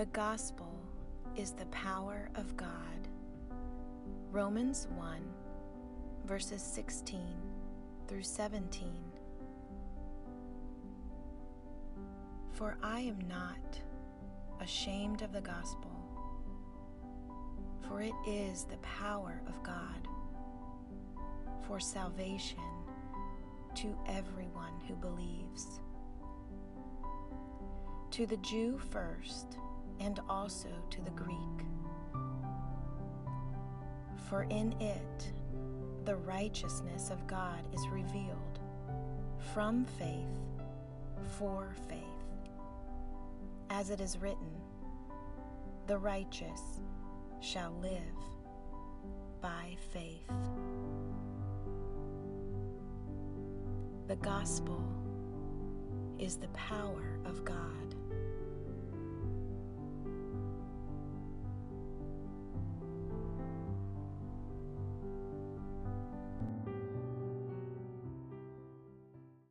The gospel is the power of God. Romans 1, verses 16 through 17. For I am not ashamed of the gospel, for it is the power of God for salvation to everyone who believes. To the Jew first, and also to the Greek. For in it the righteousness of God is revealed from faith for faith. As it is written, the righteous shall live by faith. The gospel is the power of God.